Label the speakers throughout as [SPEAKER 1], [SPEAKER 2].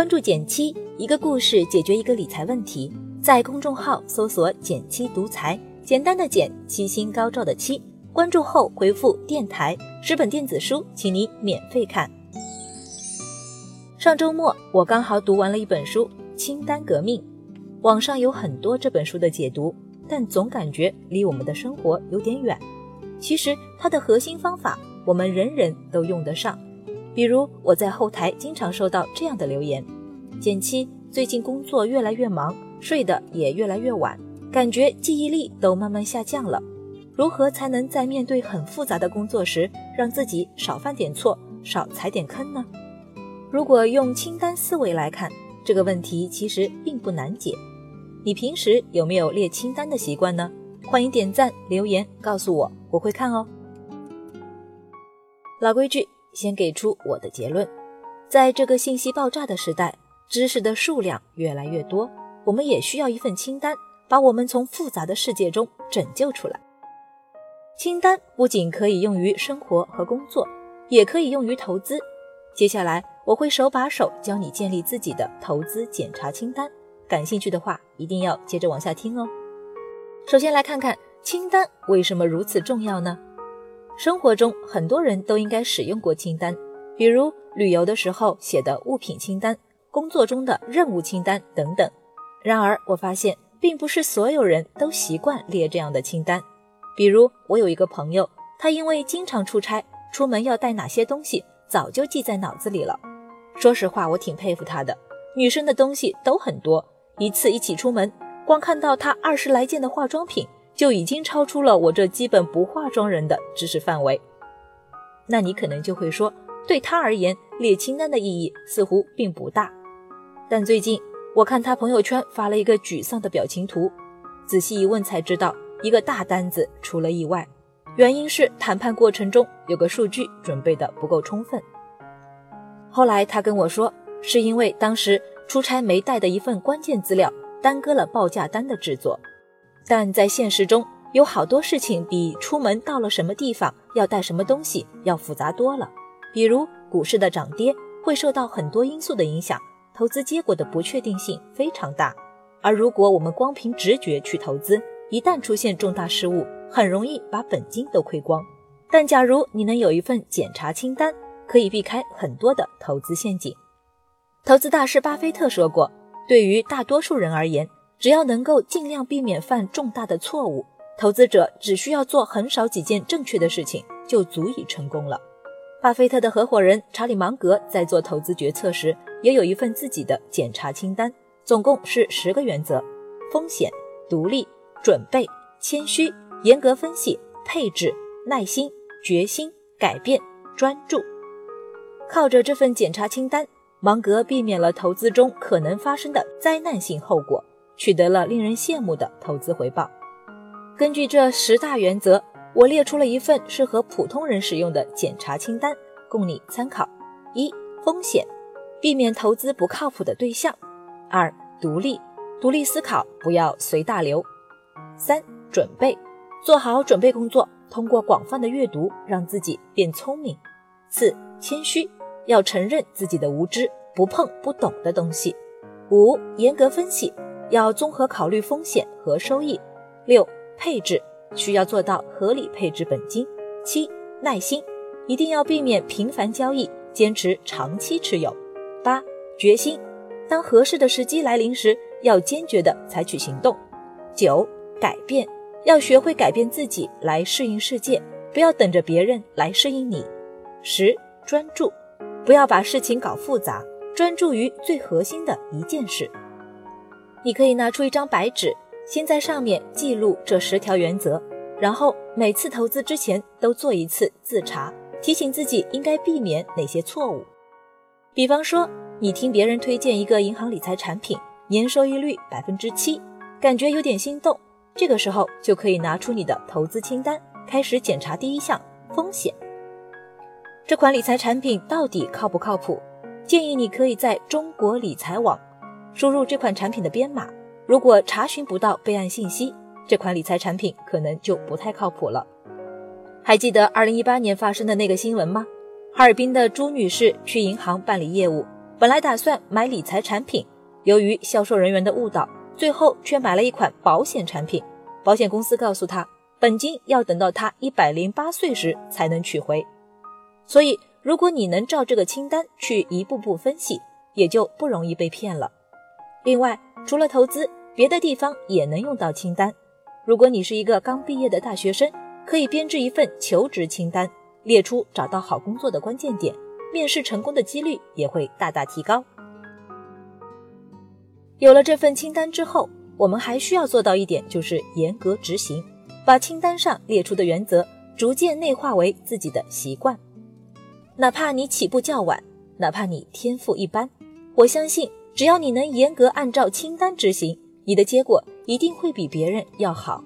[SPEAKER 1] 关注减七，一个故事解决一个理财问题。在公众号搜索“减七独裁，简单的减，七星高照的七。关注后回复“电台”，十本电子书，请你免费看。上周末我刚好读完了一本书《清单革命》，网上有很多这本书的解读，但总感觉离我们的生活有点远。其实它的核心方法，我们人人都用得上。比如我在后台经常收到这样的留言：减七最近工作越来越忙，睡得也越来越晚，感觉记忆力都慢慢下降了。如何才能在面对很复杂的工作时，让自己少犯点错，少踩点坑呢？如果用清单思维来看，这个问题其实并不难解。你平时有没有列清单的习惯呢？欢迎点赞留言告诉我，我会看哦。老规矩，先给出我的结论：在这个信息爆炸的时代，知识的数量越来越多，我们也需要一份清单，把我们从复杂的世界中拯救出来。清单不仅可以用于生活和工作，也可以用于投资。接下来。我会手把手教你建立自己的投资检查清单，感兴趣的话一定要接着往下听哦。首先来看看清单为什么如此重要呢？生活中很多人都应该使用过清单，比如旅游的时候写的物品清单、工作中的任务清单等等。然而我发现，并不是所有人都习惯列这样的清单。比如我有一个朋友，他因为经常出差，出门要带哪些东西，早就记在脑子里了。说实话，我挺佩服她的。女生的东西都很多，一次一起出门，光看到她二十来件的化妆品，就已经超出了我这基本不化妆人的知识范围。那你可能就会说，对他而言，列清单的意义似乎并不大。但最近我看他朋友圈发了一个沮丧的表情图，仔细一问才知道，一个大单子出了意外，原因是谈判过程中有个数据准备的不够充分。后来他跟我说，是因为当时出差没带的一份关键资料耽搁了报价单的制作。但在现实中，有好多事情比出门到了什么地方要带什么东西要复杂多了。比如股市的涨跌会受到很多因素的影响，投资结果的不确定性非常大。而如果我们光凭直觉去投资，一旦出现重大失误，很容易把本金都亏光。但假如你能有一份检查清单，可以避开很多的投资陷阱。投资大师巴菲特说过：“对于大多数人而言，只要能够尽量避免犯重大的错误，投资者只需要做很少几件正确的事情，就足以成功了。”巴菲特的合伙人查理芒格在做投资决策时，也有一份自己的检查清单，总共是十个原则：风险、独立、准备、谦虚、严格分析、配置、耐心、决心、改变、专注。靠着这份检查清单，芒格避免了投资中可能发生的灾难性后果，取得了令人羡慕的投资回报。根据这十大原则，我列出了一份适合普通人使用的检查清单，供你参考：一、风险，避免投资不靠谱的对象；二、独立，独立思考，不要随大流；三、准备，做好准备工作，通过广泛的阅读让自己变聪明；四、谦虚。要承认自己的无知，不碰不懂的东西。五、严格分析，要综合考虑风险和收益。六、配置，需要做到合理配置本金。七、耐心，一定要避免频繁交易，坚持长期持有。八、决心，当合适的时机来临时，要坚决的采取行动。九、改变，要学会改变自己来适应世界，不要等着别人来适应你。十、专注。不要把事情搞复杂，专注于最核心的一件事。你可以拿出一张白纸，先在上面记录这十条原则，然后每次投资之前都做一次自查，提醒自己应该避免哪些错误。比方说，你听别人推荐一个银行理财产品，年收益率百分之七，感觉有点心动，这个时候就可以拿出你的投资清单，开始检查第一项风险。这款理财产品到底靠不靠谱？建议你可以在中国理财网输入这款产品的编码。如果查询不到备案信息，这款理财产品可能就不太靠谱了。还记得二零一八年发生的那个新闻吗？哈尔滨的朱女士去银行办理业务，本来打算买理财产品，由于销售人员的误导，最后却买了一款保险产品。保险公司告诉她，本金要等到他一百零八岁时才能取回。所以，如果你能照这个清单去一步步分析，也就不容易被骗了。另外，除了投资，别的地方也能用到清单。如果你是一个刚毕业的大学生，可以编制一份求职清单，列出找到好工作的关键点。面试成功的几率也会大大提高。有了这份清单之后，我们还需要做到一点，就是严格执行，把清单上列出的原则逐渐内化为自己的习惯。哪怕你起步较晚，哪怕你天赋一般，我相信，只要你能严格按照清单执行，你的结果一定会比别人要好。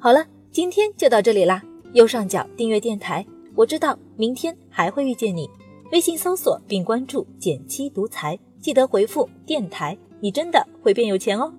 [SPEAKER 1] 好了，今天就到这里啦。右上角订阅电台，我知道明天还会遇见你。微信搜索并关注“减七独裁，记得回复“电台”，你真的会变有钱哦。